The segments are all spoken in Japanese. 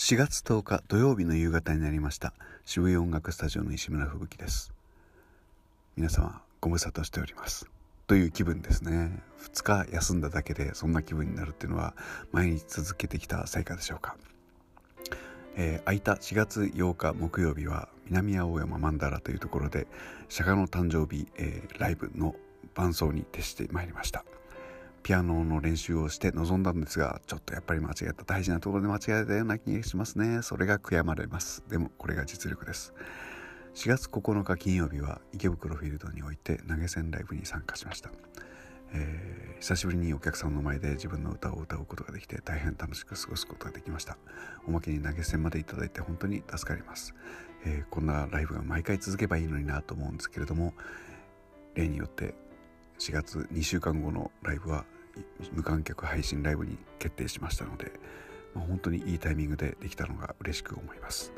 4月10日土曜日の夕方になりました。渋谷音楽スタジオの石村吹雪です。皆様ご無沙汰しております。という気分ですね。2日休んだだけでそんな気分になるっていうのは毎日続けてきた成果でしょうか。えー、空いた4月8日木曜日は南青山曼荼羅というところで釈迦の誕生日、えー、ライブの伴奏に徹してまいりました。ピアノの練習をして臨んだんですがちょっとやっぱり間違えた。大事なところで間違えたような気がしますね。それが悔やまれます。でもこれが実力です。4月9日金曜日は池袋フィールドにおいて投げ銭ライブに参加しました、えー、久しぶりにお客さんの前で自分の歌を歌うことができて大変楽しく過ごすことができました。おまけに投げ銭までいただいて本当に助かります、えー、こんなライブが毎回続けばいいのになと思うんですけれども例によって4月2週間後のライブは無観客配信ライブに決定しましたので、まあ、本当にいいタイミングでできたのが嬉しく思います。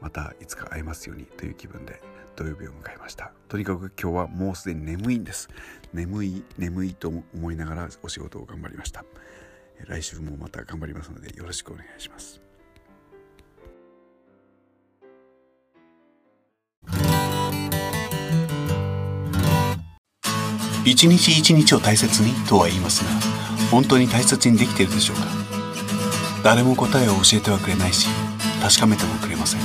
またいつか会えますようにという気分で土曜日を迎えました。とにかく今日はもうすでに眠いんです。眠い眠いと思いながらお仕事を頑張りました。来週もまた頑張りますのでよろしくお願いします。一日一日を大切にとは言いますが本当に大切にできているでしょうか？誰も答えを教えてはくれないし確かめてもくれません。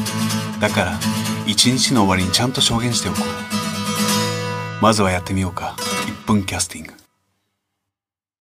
だから一日の終わりにちゃんと証言しておこう。まずはやってみようか。1分キャスティング。